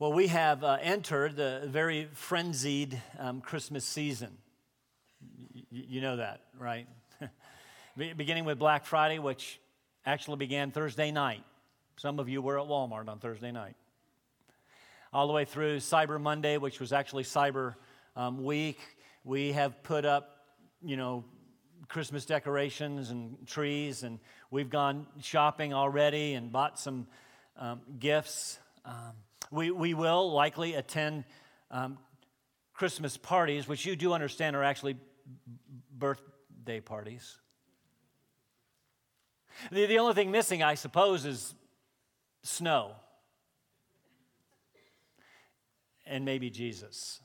Well, we have uh, entered the very frenzied um, Christmas season. Y- you know that, right? Beginning with Black Friday, which actually began Thursday night. Some of you were at Walmart on Thursday night. All the way through Cyber Monday, which was actually Cyber um, Week. We have put up, you know, Christmas decorations and trees, and we've gone shopping already and bought some um, gifts. We, we will likely attend um, Christmas parties, which you do understand are actually birthday parties. The, the only thing missing, I suppose, is snow and maybe Jesus.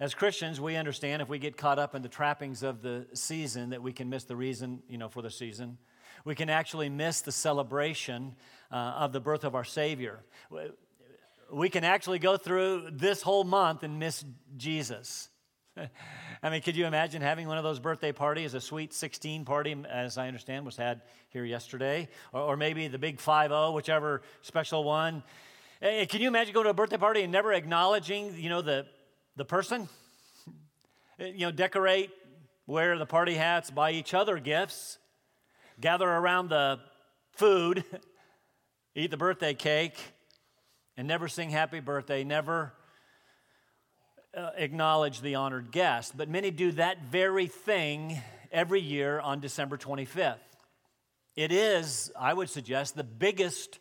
As Christians, we understand if we get caught up in the trappings of the season that we can miss the reason, you know, for the season. We can actually miss the celebration uh, of the birth of our Savior. We can actually go through this whole month and miss Jesus. I mean, could you imagine having one of those birthday parties, a sweet 16 party, as I understand was had here yesterday, or, or maybe the big 5 0, whichever special one? Hey, can you imagine going to a birthday party and never acknowledging, you know, the, the person? You know, decorate, wear the party hats, buy each other gifts, gather around the food, eat the birthday cake, and never sing happy birthday, never uh, acknowledge the honored guest. But many do that very thing every year on December 25th. It is, I would suggest, the biggest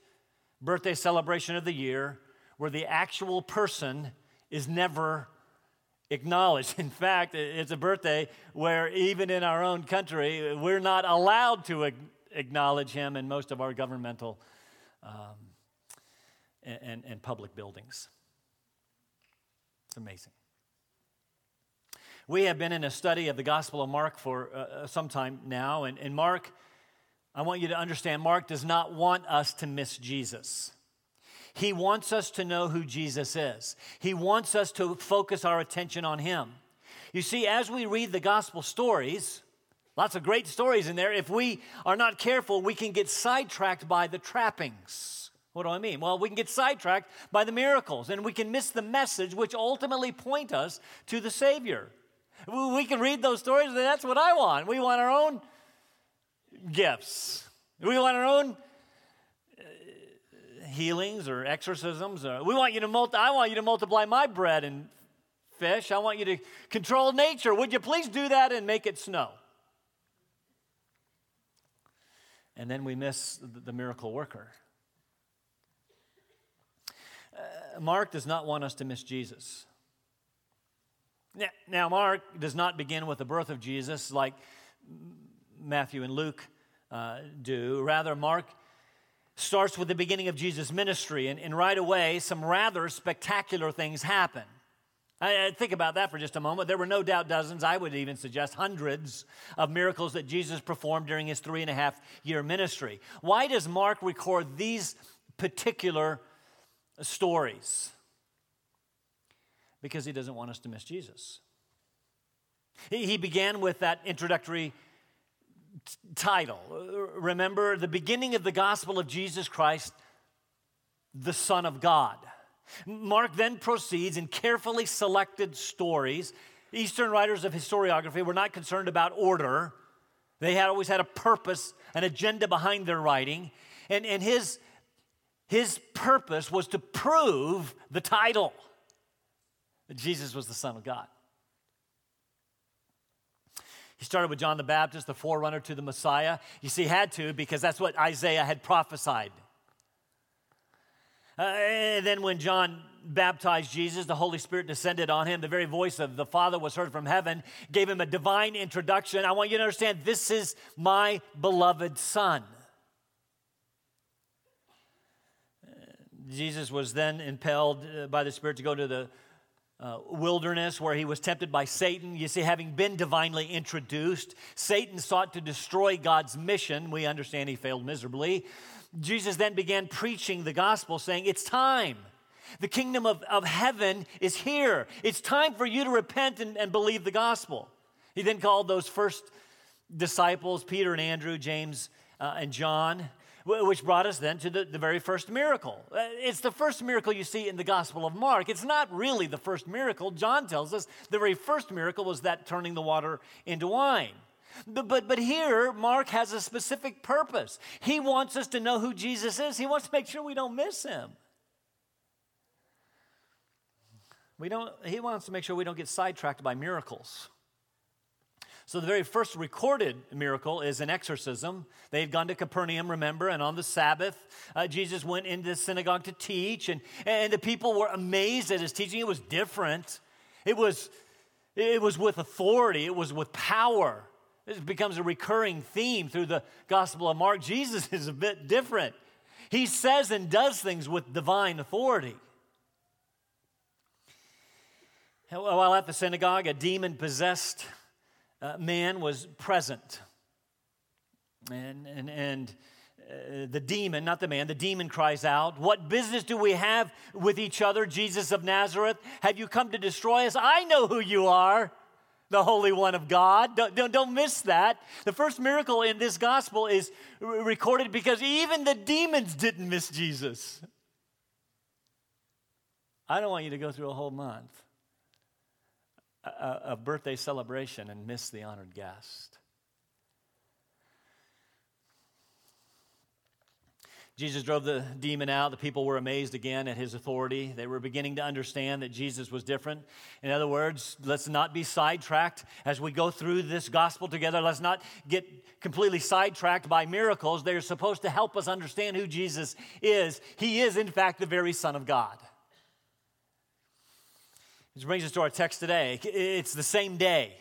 birthday celebration of the year where the actual person is never acknowledged. In fact, it's a birthday where even in our own country, we're not allowed to acknowledge him in most of our governmental um, and, and public buildings. It's amazing. We have been in a study of the Gospel of Mark for uh, uh, some time now, and, and Mark, I want you to understand, Mark does not want us to miss Jesus. He wants us to know who Jesus is. He wants us to focus our attention on Him. You see, as we read the gospel stories, lots of great stories in there, if we are not careful, we can get sidetracked by the trappings. What do I mean? Well, we can get sidetracked by the miracles and we can miss the message which ultimately point us to the Savior. We can read those stories, and that's what I want. We want our own gifts. We want our own healings or exorcisms. Or we want you to multi- I want you to multiply my bread and fish. I want you to control nature. Would you please do that and make it snow? And then we miss the miracle worker. Uh, Mark does not want us to miss Jesus. Now, Mark does not begin with the birth of Jesus like Matthew and Luke uh, do. Rather, Mark starts with the beginning of Jesus' ministry, and, and right away, some rather spectacular things happen. I, I think about that for just a moment. There were no doubt dozens, I would even suggest hundreds of miracles that Jesus performed during his three and a half year ministry. Why does Mark record these particular stories? because he doesn't want us to miss Jesus. He, he began with that introductory title. Uh, remember, the beginning of the gospel of Jesus Christ, the Son of God. Mark then proceeds in carefully selected stories. Eastern writers of historiography were not concerned about order. They had always had a purpose, an agenda behind their writing. And, and his, his purpose was to prove the title that Jesus was the Son of God. He started with John the Baptist, the forerunner to the Messiah. You see, he had to because that's what Isaiah had prophesied. Uh, and then when John baptized Jesus, the Holy Spirit descended on him. The very voice of the Father was heard from heaven, gave him a divine introduction. I want you to understand this is my beloved Son. Uh, Jesus was then impelled uh, by the Spirit to go to the uh, wilderness where he was tempted by Satan. You see, having been divinely introduced, Satan sought to destroy God's mission. We understand he failed miserably. Jesus then began preaching the gospel, saying, It's time. The kingdom of, of heaven is here. It's time for you to repent and, and believe the gospel. He then called those first disciples, Peter and Andrew, James uh, and John. Which brought us then to the, the very first miracle. Uh, it's the first miracle you see in the Gospel of Mark. It's not really the first miracle. John tells us the very first miracle was that turning the water into wine. But, but, but here, Mark has a specific purpose. He wants us to know who Jesus is, he wants to make sure we don't miss him. We don't, he wants to make sure we don't get sidetracked by miracles. So, the very first recorded miracle is an exorcism. They had gone to Capernaum, remember, and on the Sabbath, uh, Jesus went into the synagogue to teach, and, and the people were amazed at his teaching. It was different, it was, it was with authority, it was with power. This becomes a recurring theme through the Gospel of Mark. Jesus is a bit different. He says and does things with divine authority. While at the synagogue, a demon possessed uh, man was present. And, and, and uh, the demon, not the man, the demon cries out, What business do we have with each other, Jesus of Nazareth? Have you come to destroy us? I know who you are, the Holy One of God. Don't, don't, don't miss that. The first miracle in this gospel is recorded because even the demons didn't miss Jesus. I don't want you to go through a whole month a, a birthday celebration and miss the honored guest. Jesus drove the demon out. The people were amazed again at his authority. They were beginning to understand that Jesus was different. In other words, let's not be sidetracked as we go through this gospel together. Let's not get completely sidetracked by miracles. They're supposed to help us understand who Jesus is. He is, in fact, the very Son of God. Which brings us to our text today. It's the same day.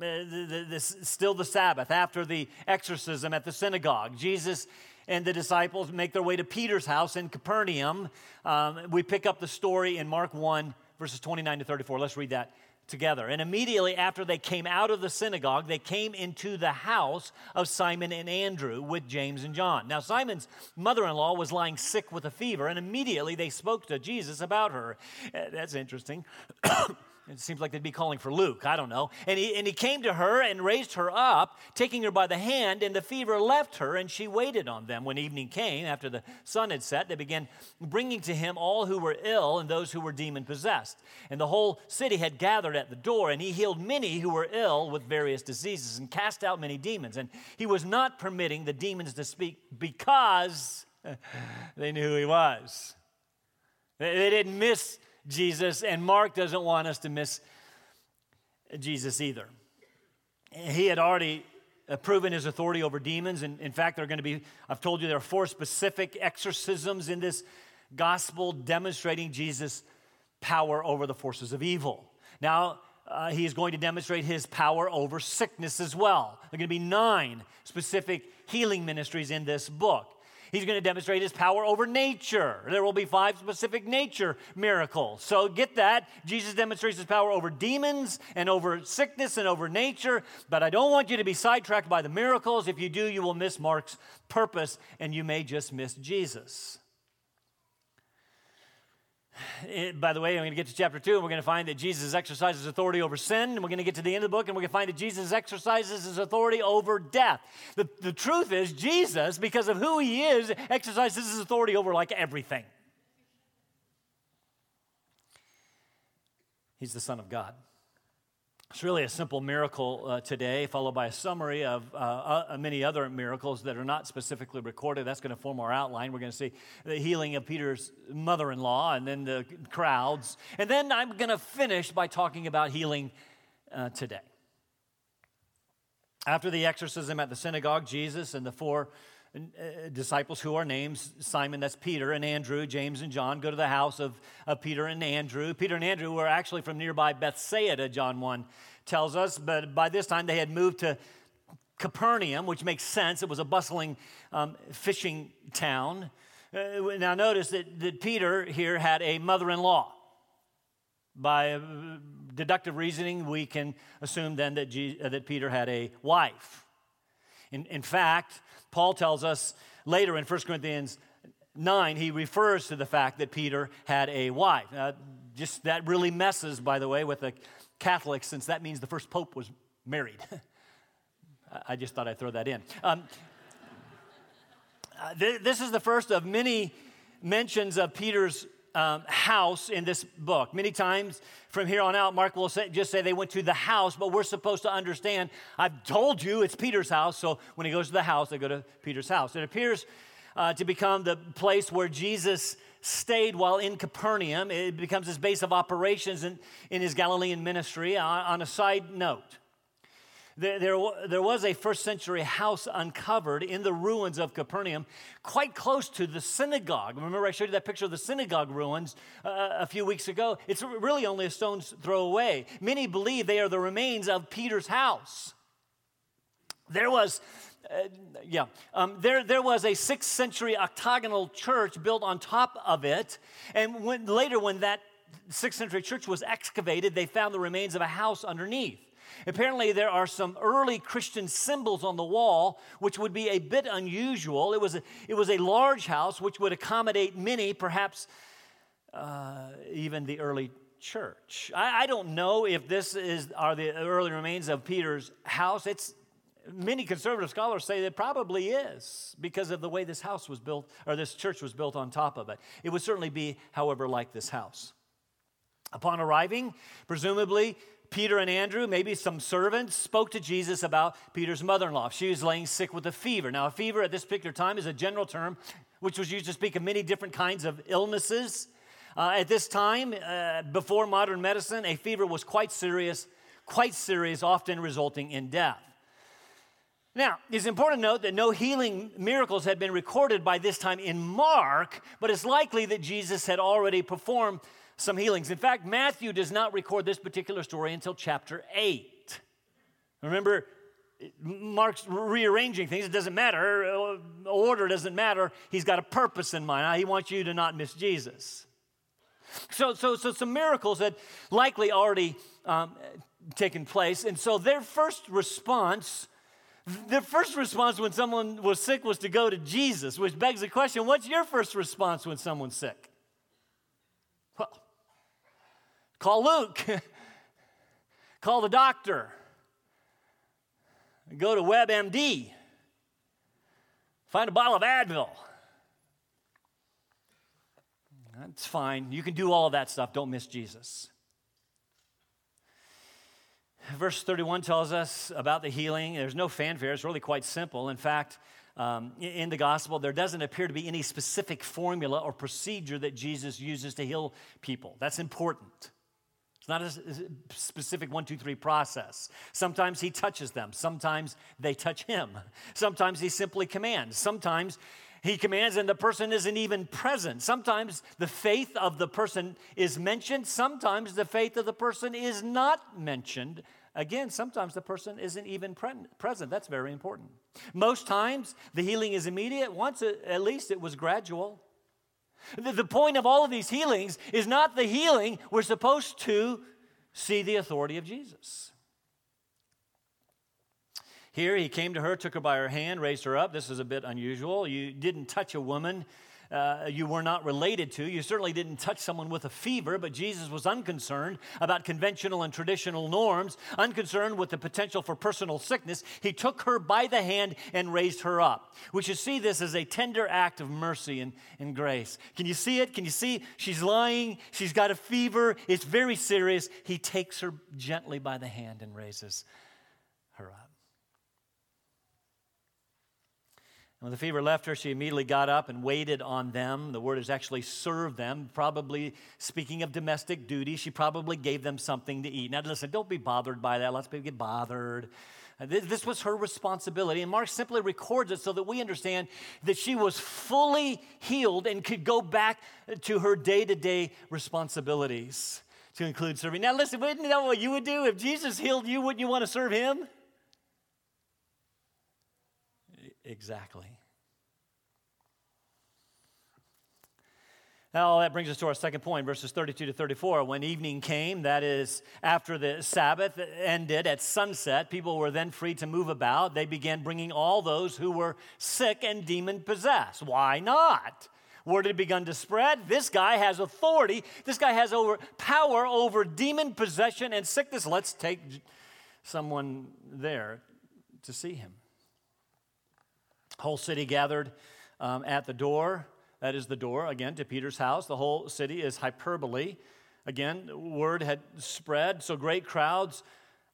Uh, still the Sabbath after the exorcism at the synagogue. Jesus and the disciples make their way to Peter's house in Capernaum. Um, we pick up the story in Mark 1, verses 29 to 34. Let's read that together. And immediately after they came out of the synagogue, they came into the house of Simon and Andrew with James and John. Now, Simon's mother in law was lying sick with a fever, and immediately they spoke to Jesus about her. Uh, that's interesting. It seems like they'd be calling for Luke. I don't know. And he, and he came to her and raised her up, taking her by the hand, and the fever left her, and she waited on them. When evening came, after the sun had set, they began bringing to him all who were ill and those who were demon possessed. And the whole city had gathered at the door, and he healed many who were ill with various diseases and cast out many demons. And he was not permitting the demons to speak because they knew who he was. They didn't miss Jesus, and Mark doesn't want us to miss Jesus either. He had already uh, proven his authority over demons, and in fact, there are going to be, I've told you, there are four specific exorcisms in this gospel demonstrating Jesus' power over the forces of evil. Now, uh, he is going to demonstrate his power over sickness as well. There are going to be nine specific healing ministries in this book. He's going to demonstrate his power over nature. There will be five specific nature miracles. So get that. Jesus demonstrates his power over demons and over sickness and over nature. But I don't want you to be sidetracked by the miracles. If you do, you will miss Mark's purpose and you may just miss Jesus. It, by the way, I'm going to get to chapter two, and we're going to find that Jesus exercises authority over sin. And we're going to get to the end of the book, and we're going to find that Jesus exercises his authority over death. The, the truth is, Jesus, because of who he is, exercises his authority over like everything. He's the Son of God. It's really a simple miracle uh, today, followed by a summary of uh, uh, many other miracles that are not specifically recorded. That's going to form our outline. We're going to see the healing of Peter's mother in law and then the crowds. And then I'm going to finish by talking about healing uh, today. After the exorcism at the synagogue, Jesus and the four disciples who are named Simon, that's Peter, and Andrew, James, and John, go to the house of, of Peter and Andrew. Peter and Andrew were actually from nearby Bethsaida, John 1 tells us, but by this time they had moved to Capernaum, which makes sense. It was a bustling um, fishing town. Uh, now, notice that, that Peter here had a mother in law. By uh, deductive reasoning, we can assume then that, Je- uh, that Peter had a wife. In, in fact, Paul tells us later in 1 Corinthians 9, he refers to the fact that Peter had a wife. Uh, just that really messes, by the way, with the Catholics, since that means the first pope was married. I just thought I'd throw that in. Um, Uh, th- this is the first of many mentions of Peter's um, house in this book. Many times from here on out, Mark will say, just say they went to the house, but we're supposed to understand I've told you it's Peter's house. So when he goes to the house, they go to Peter's house. It appears uh, to become the place where Jesus stayed while in Capernaum. It becomes his base of operations in, in his Galilean ministry. On, on a side note, there, there, was a first century house uncovered in the ruins of Capernaum, quite close to the synagogue. Remember, I showed you that picture of the synagogue ruins uh, a few weeks ago? It's really only a stone's throw away. Many believe they are the remains of Peter's house. There was uh, yeah, um, there, there was a sixth century octagonal church built on top of it. And when, later, when that sixth century church was excavated, they found the remains of a house underneath. Apparently, there are some early Christian symbols on the wall, which would be a bit unusual. It was a, it was a large house which would accommodate many, perhaps uh, even the early church. I, I, don't know if this is are the early remains of Peter's house. It's many conservative scholars say it probably is because of the way this house was built or this church was built on top of it. It would certainly be, however, like this house. Upon arriving, presumably Peter and Andrew, maybe some servants, spoke to Jesus about Peter's mother in law. She was laying sick with a fever. Now, a fever at this particular time is a general term which was used to speak of many different kinds of illnesses. Uh, at this time, uh, before modern medicine, a fever was quite serious, quite serious, often resulting in death. Now, it's important to note that no healing miracles had been recorded by this time in Mark, but it's likely that Jesus had already performed some healings. In fact, Matthew does not record this particular story until chapter 8. Remember, Mark's rearranging things. It doesn't matter. Uh, order doesn't matter. He's got a purpose in mind. He wants you to not miss Jesus. So, so, so some miracles had likely already um, taken place. And so their first response, their first response when someone was sick was to go to Jesus, which begs the question what's your first response when someone's sick? Well, Call Luke. Call the doctor. Go to WebMD. Find a bottle of Advil. That's fine. You can do all of that stuff. Don't miss Jesus. Verse 31 tells us about the healing. There's no fanfare. It's really quite simple. In fact, um, in the gospel, there doesn't appear to be any specific formula or procedure that Jesus uses to heal people. That's important. It's not a specific one, two, three process. Sometimes he touches them, sometimes they touch him, sometimes he simply commands, sometimes he commands and the person isn't even present. Sometimes the faith of the person is mentioned, sometimes the faith of the person is not mentioned. Again, sometimes the person isn't even pre- present. That's very important. Most times the healing is immediate, once at least it was gradual. The point of all of these healings is not the healing, we're supposed to see the authority of Jesus. Here he came to her, took her by her hand, raised her up. This is a bit unusual. You didn't touch a woman uh, you were not related to. You certainly didn't touch someone with a fever, but Jesus was unconcerned about conventional and traditional norms, unconcerned with the potential for personal sickness. He took her by the hand and raised her up. We should see this as a tender act of mercy and, and grace. Can you see it? Can you see? She's lying, she's got a fever, it's very serious. He takes her gently by the hand and raises her up. When the fever left her, she immediately got up and waited on them. The word is actually serve them, probably speaking of domestic duty. She probably gave them something to eat. Now, listen, don't be bothered by that. Lots of people get bothered. Uh, this was her responsibility. And Mark simply records it so that we understand that she was fully healed and could go back to her day to day responsibilities to include serving. Now, listen, wouldn't know what you would do? If Jesus healed you, wouldn't you want to serve him? Exactly. Now, that brings us to our second point, verses 32 to 34. When evening came, that is, after the Sabbath ended at sunset, people were then free to move about. They began bringing all those who were sick and demon possessed. Why not? Word had begun to spread. This guy has authority. This guy has over, power over demon possession and sickness. Let's take someone there to see him whole city gathered um, at the door. That is the door, again, to Peter's house. The whole city is hyperbole. Again, word had spread, so great crowds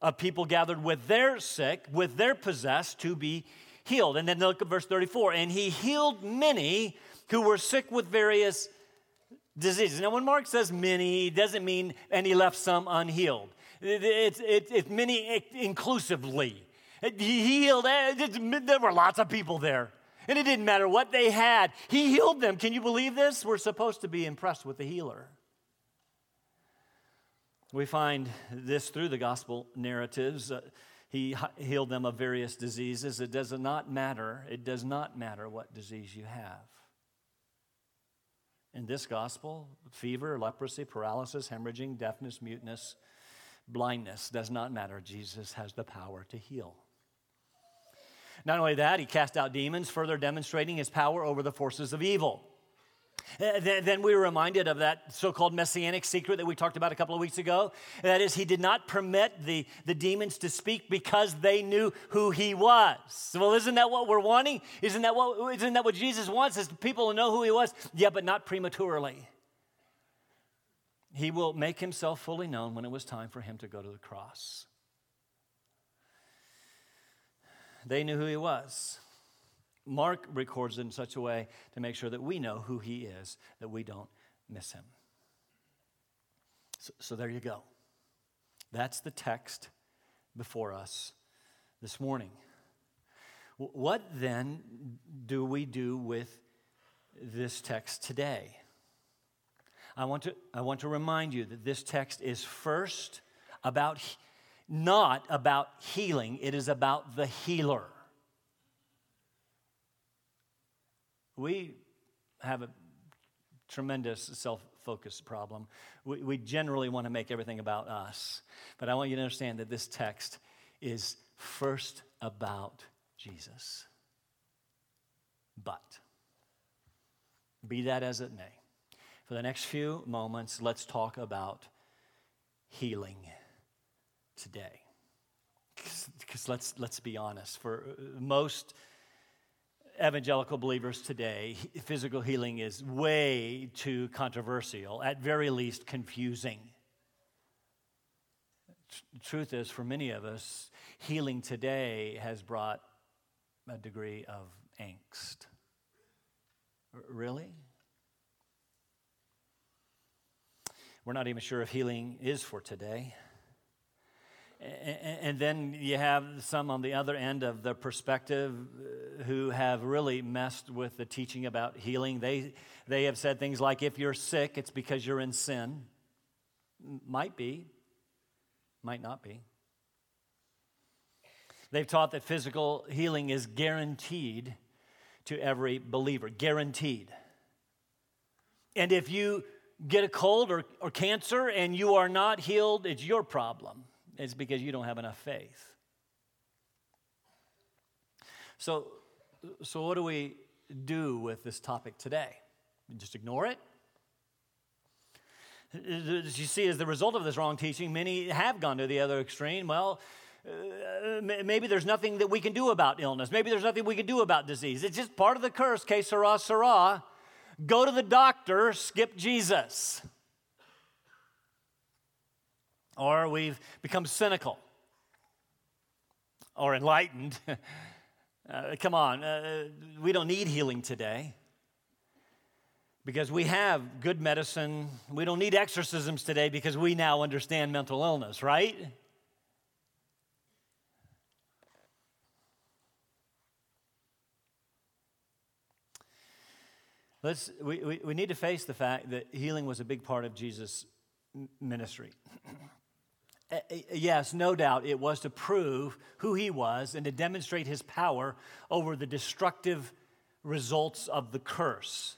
of people gathered with their sick, with their possessed to be healed. And then look at verse 34 and he healed many who were sick with various diseases. Now, when Mark says many, it doesn't mean and he left some unhealed. It's, it's, it's many inclusively. He healed, there were lots of people there. And it didn't matter what they had, he healed them. Can you believe this? We're supposed to be impressed with the healer. We find this through the gospel narratives. Uh, he healed them of various diseases. It does not matter. It does not matter what disease you have. In this gospel, fever, leprosy, paralysis, hemorrhaging, deafness, muteness, blindness does not matter. Jesus has the power to heal. Not only that, he cast out demons, further demonstrating his power over the forces of evil. Uh, then we were reminded of that so called messianic secret that we talked about a couple of weeks ago. That is, he did not permit the, the demons to speak because they knew who he was. Well, isn't that what we're wanting? Isn't that what, isn't that what Jesus wants? Is people to know who he was? Yeah, but not prematurely. He will make himself fully known when it was time for him to go to the cross. They knew who he was. Mark records it in such a way to make sure that we know who he is, that we don't miss him. So, so there you go. That's the text before us this morning. What then do we do with this text today? I want to, I want to remind you that this text is first about, not about healing, it is about the healer. We have a tremendous self focused problem. We, we generally want to make everything about us. But I want you to understand that this text is first about Jesus. But, be that as it may, for the next few moments, let's talk about healing today. Because let's, let's be honest, for uh, most evangelical believers today, physical healing is way too controversial, at very least confusing. Truth is, for many of us, healing today has brought a degree of angst. Really? We're not even sure if healing is for today. And then you have some on the other end of the perspective uh, who have really messed with the teaching about healing. They, they have said things like, if you're sick, it's because you're in sin. Might be, might not be. They've taught that physical healing is guaranteed to every believer, guaranteed. And if you get a cold or, or cancer and you are not healed, it's your problem. It's because you don't have enough faith. So, so what do we do with this topic today? Just ignore it? As you see, as the result of this wrong teaching, many have gone to the other extreme. Well, uh, maybe there's nothing that we can do about illness. Maybe there's nothing we can do about disease. It's just part of the curse, que sera, sera. Go to the doctor, skip Jesus. Or we've become cynical or enlightened. uh, come on, uh, we don't need healing today because we have good medicine. We don't need exorcisms today because we now understand mental illness, right? Let's, we, we, we need to face the fact that healing was a big part of Jesus' ministry. Uh, uh, yes, no doubt it was to prove who he was and to demonstrate his power over the destructive results of the curse.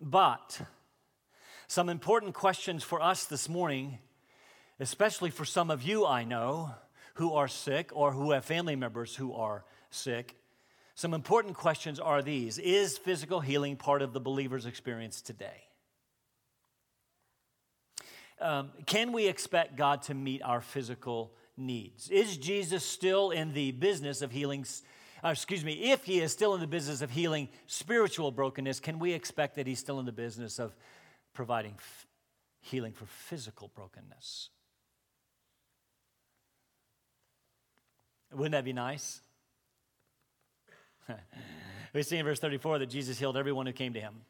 But some important questions for us this morning, especially for some of you I know who are sick or who have family members who are sick. Some important questions are these Is physical healing part of the believer's experience today? Um, can we expect God to meet our physical needs? Is Jesus still in the business of healing uh, excuse me, if he is still in the business of healing spiritual brokenness, can we expect that he's still in the business of providing f- healing for physical brokenness? Wouldn't that be nice? we see in verse 34 that Jesus healed everyone who came to him.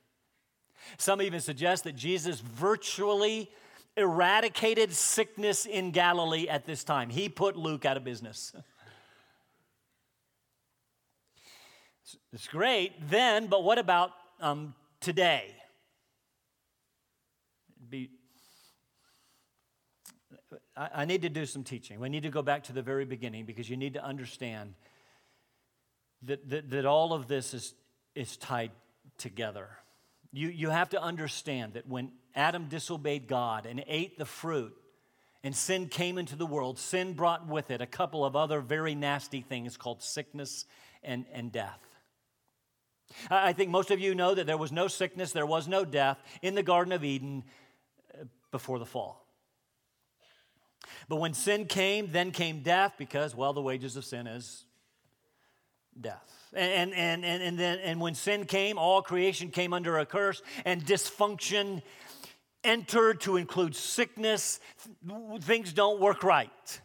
Some even suggest that Jesus virtually eradicated sickness in Galilee at this time. He put Luke out of business. It's great then, but what about um, today? Be, I, I need to do some teaching. We need to go back to the very beginning because you need to understand that, that, that all of this is, is tied together. You, you have to understand that when Adam disobeyed God and ate the fruit, and sin came into the world, sin brought with it a couple of other very nasty things called sickness and, and death. I think most of you know that there was no sickness, there was no death in the Garden of Eden uh, before the fall. But when sin came, then came death because, well, the wages of sin is death. And, and, and, and, then, and when sin came, all creation came under a curse, and dysfunction entered to include sickness. Things don't work right.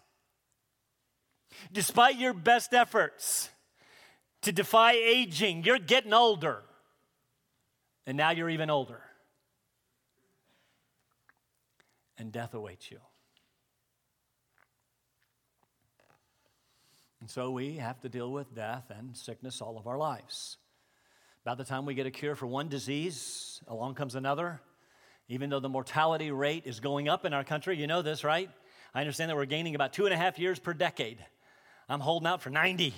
Despite your best efforts to defy aging, you're getting older. And now you're even older. And death awaits you. And so we have to deal with death and sickness all of our lives. About the time we get a cure for one disease, along comes another. Even though the mortality rate is going up in our country, you know this, right? I understand that we're gaining about two and a half years per decade. I'm holding out for 90.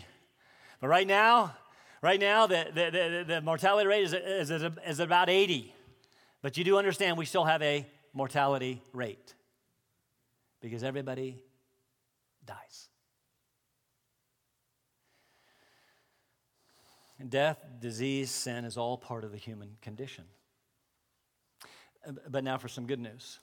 But right now, right now, the, the, the, the mortality rate is, is, is about 80. But you do understand we still have a mortality rate because everybody dies. Death, disease, sin is all part of the human condition. But now for some good news.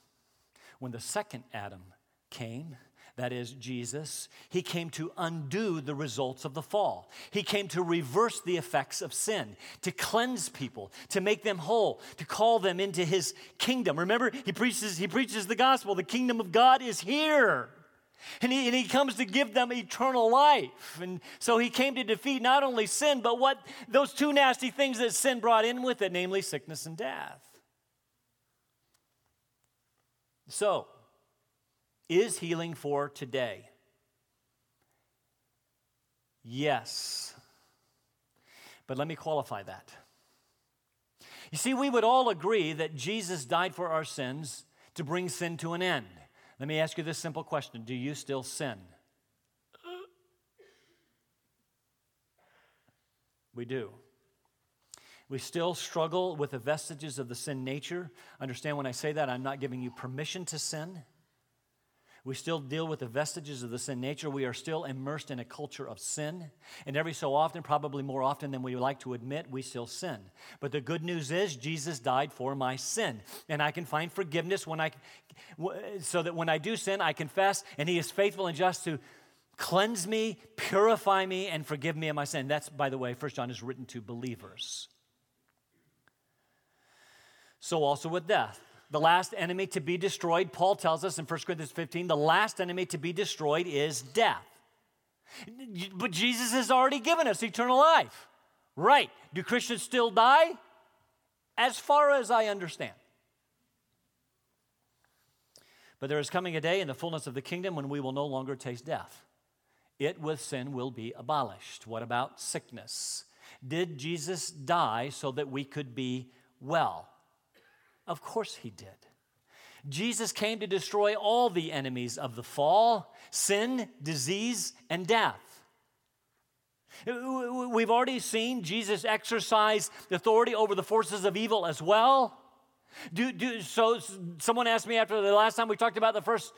When the second Adam came, that is Jesus, he came to undo the results of the fall. He came to reverse the effects of sin, to cleanse people, to make them whole, to call them into his kingdom. Remember, he preaches, he preaches the gospel. The kingdom of God is here. And he, and he comes to give them eternal life. And so he came to defeat not only sin, but what those two nasty things that sin brought in with it, namely sickness and death. So, is healing for today? Yes. But let me qualify that. You see, we would all agree that Jesus died for our sins to bring sin to an end. Let me ask you this simple question Do you still sin? We do. We still struggle with the vestiges of the sin nature. Understand when I say that, I'm not giving you permission to sin. We still deal with the vestiges of the sin nature. We are still immersed in a culture of sin. And every so often, probably more often than we like to admit, we still sin. But the good news is Jesus died for my sin. And I can find forgiveness when I so that when I do sin, I confess, and he is faithful and just to cleanse me, purify me, and forgive me of my sin. That's, by the way, First John is written to believers. So also with death the last enemy to be destroyed, Paul tells us in 1 Corinthians 15, the last enemy to be destroyed is death. But Jesus has already given us eternal life. Right. Do Christians still die? As far as I understand. But there is coming a day in the fullness of the kingdom when we will no longer taste death. It with sin will be abolished. What about sickness? Did Jesus die so that we could be well? Of course he did. Jesus came to destroy all the enemies of the fall sin, disease, and death. We've already seen Jesus exercise authority over the forces of evil as well. Do, do, so, someone asked me after the last time we talked about the first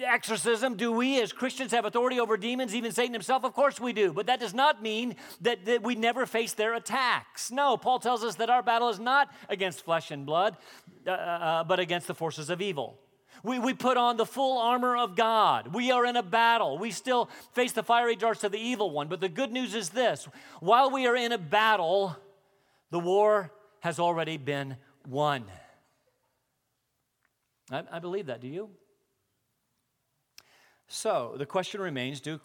exorcism, do we as Christians have authority over demons, even Satan himself? Of course we do. But that does not mean that, that we never face their attacks. No, Paul tells us that our battle is not against flesh and blood, uh, uh, uh but against the forces of evil. We, we put on the full armor of God. We are in a battle. We still face the fiery darts of the evil one. But the good news is this while we are in a battle, the war has already been won. I, I believe that. Do you? So the question remains do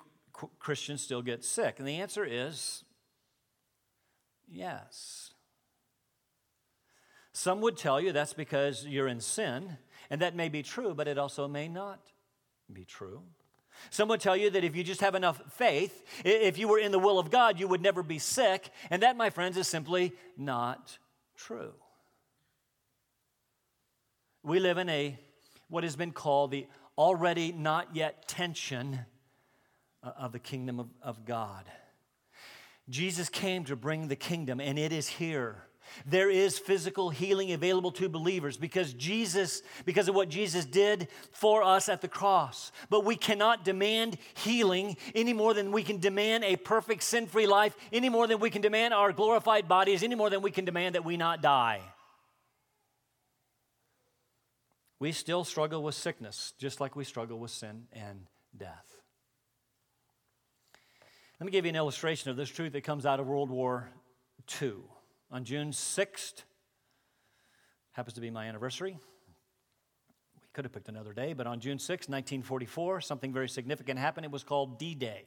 Christians still get sick? And the answer is yes. Some would tell you that's because you're in sin, and that may be true, but it also may not be true. Some would tell you that if you just have enough faith, if you were in the will of God, you would never be sick, and that, my friends, is simply not true. We live in a what has been called the already not yet tension uh, of the kingdom of, of God. Jesus came to bring the kingdom, and it is here. There is physical healing available to believers because Jesus, because of what Jesus did for us at the cross. But we cannot demand healing any more than we can demand a perfect sin free life, any more than we can demand our glorified bodies, any more than we can demand that we not die. We still struggle with sickness, just like we struggle with sin and death. Let me give you an illustration of this truth that comes out of World War II. On June 6th, happens to be my anniversary. We could have picked another day, but on June 6, 1944, something very significant happened. It was called D Day.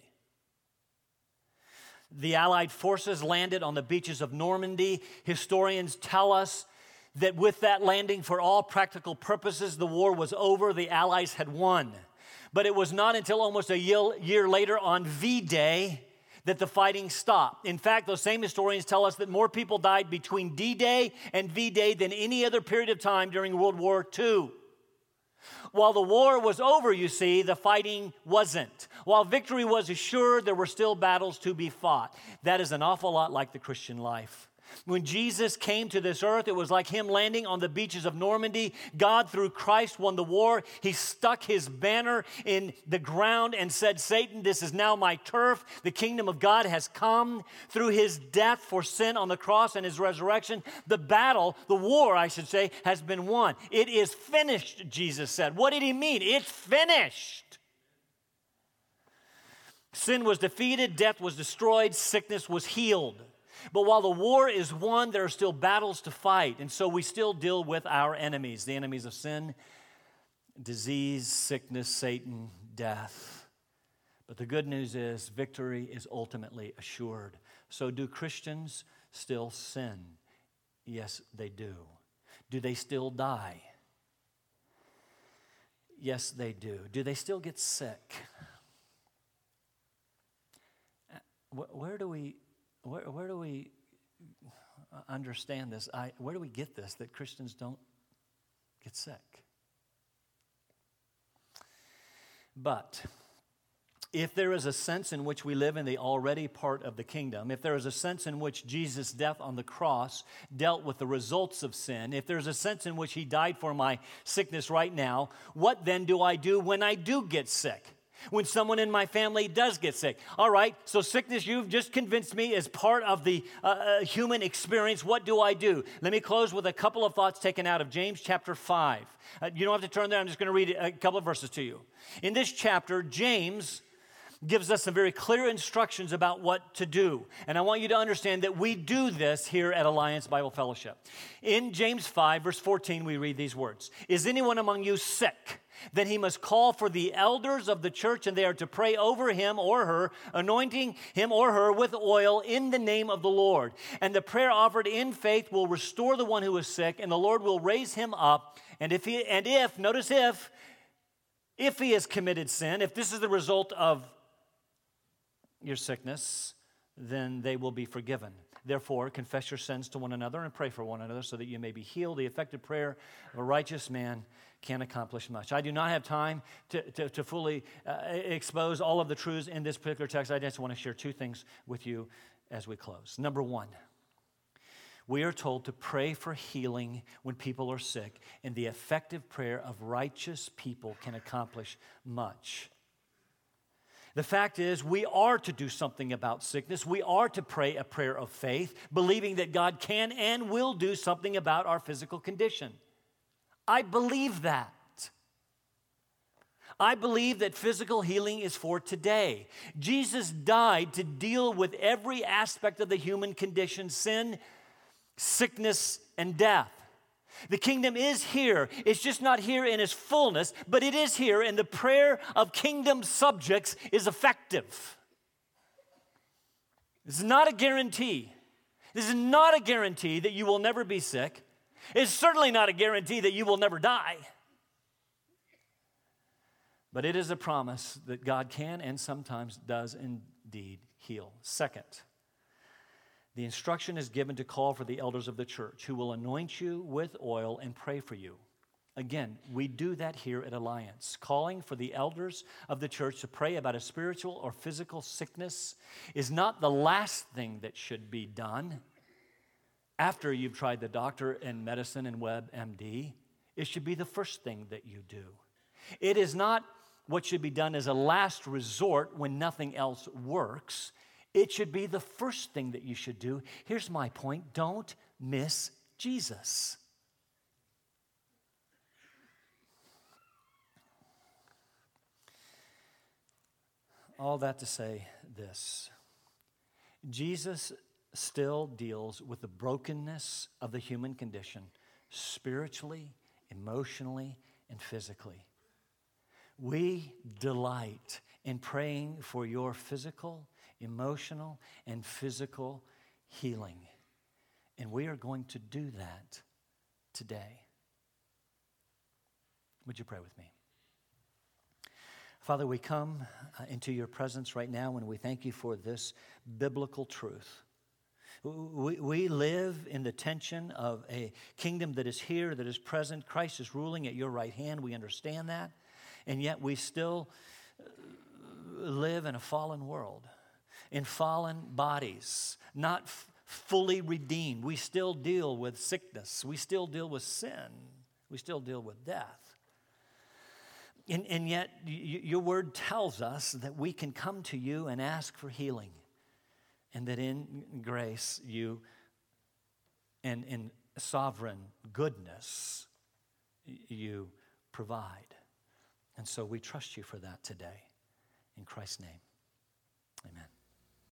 The Allied forces landed on the beaches of Normandy. Historians tell us that with that landing, for all practical purposes, the war was over, the Allies had won. But it was not until almost a year later on V Day that the fighting stopped. In fact, those same historians tell us that more people died between D Day and V Day than any other period of time during World War II. While the war was over, you see, the fighting wasn't. While victory was assured, there were still battles to be fought. That is an awful lot like the Christian life. When Jesus came to this earth, it was like him landing on the beaches of Normandy. God, through Christ, won the war. He stuck his banner in the ground and said, Satan, this is now my turf. The kingdom of God has come through his death for sin on the cross and his resurrection. The battle, the war, I should say, has been won. It is finished, Jesus said. What did he mean? It's finished. Sin was defeated, death was destroyed, sickness was healed. But while the war is won, there are still battles to fight. And so we still deal with our enemies the enemies of sin, disease, sickness, Satan, death. But the good news is victory is ultimately assured. So, do Christians still sin? Yes, they do. Do they still die? Yes, they do. Do they still get sick? Uh, where do we where, where do we understand this? I, where do we get this that Christians don't get sick? But if there is a sense in which we live in the already part of the kingdom, if there is a sense in which Jesus' death on the cross dealt with the results of sin, if there's a sense in which he died for my sickness right now, what then do I do when I do get sick? When someone in my family does get sick. All right, so sickness, you've just convinced me, is part of the uh, uh, human experience. What do I do? Let me close with a couple of thoughts taken out of James chapter 5. Uh, you don't have to turn there, I'm just going to read a couple of verses to you. In this chapter, James gives us some very clear instructions about what to do. And I want you to understand that we do this here at Alliance Bible Fellowship. In James 5, verse 14, we read these words Is anyone among you sick? Then he must call for the elders of the church, and they are to pray over him or her, anointing him or her with oil in the name of the Lord. And the prayer offered in faith will restore the one who is sick, and the Lord will raise him up. And if he, and if, notice if, if he has committed sin, if this is the result of your sickness, then they will be forgiven. Therefore, confess your sins to one another and pray for one another so that you may be healed. The effective prayer of a righteous man can accomplish much. I do not have time to, to, to fully uh, expose all of the truths in this particular text. I just want to share two things with you as we close. Number one, we are told to pray for healing when people are sick, and the effective prayer of righteous people can accomplish much. The fact is, we are to do something about sickness. We are to pray a prayer of faith, believing that God can and will do something about our physical condition. I believe that. I believe that physical healing is for today. Jesus died to deal with every aspect of the human condition sin, sickness, and death. The kingdom is here. It's just not here in its fullness, but it is here, and the prayer of kingdom subjects is effective. This is not a guarantee. This is not a guarantee that you will never be sick. It's certainly not a guarantee that you will never die. But it is a promise that God can and sometimes does indeed heal. Second, the instruction is given to call for the elders of the church who will anoint you with oil and pray for you. Again, we do that here at Alliance, calling for the elders of the church to pray about a spiritual or physical sickness is not the last thing that should be done after you've tried the doctor and medicine and WebMD. It should be the first thing that you do. It is not what should be done as a last resort when nothing else works. It should be the first thing that you should do. Here's my point don't miss Jesus. All that to say this Jesus still deals with the brokenness of the human condition spiritually, emotionally, and physically. We delight in praying for your physical emotional, and physical healing. And we are going to do that today. Would you pray with me? Father, we come uh, into your presence right now and we thank you for this biblical truth. We, we live in the tension of a kingdom that is here, that is present. Christ is ruling at your right hand. We understand that. And yet we still uh, live in a fallen world in fallen bodies, not f- fully redeemed. We still deal with sickness, we still deal with sin, we still deal with death. And, and yet, y- your word tells us that we can come to you and ask for healing, and that in grace, you and in sovereign goodness, you provide. And so we trust you for that today. In Christ's name, amen.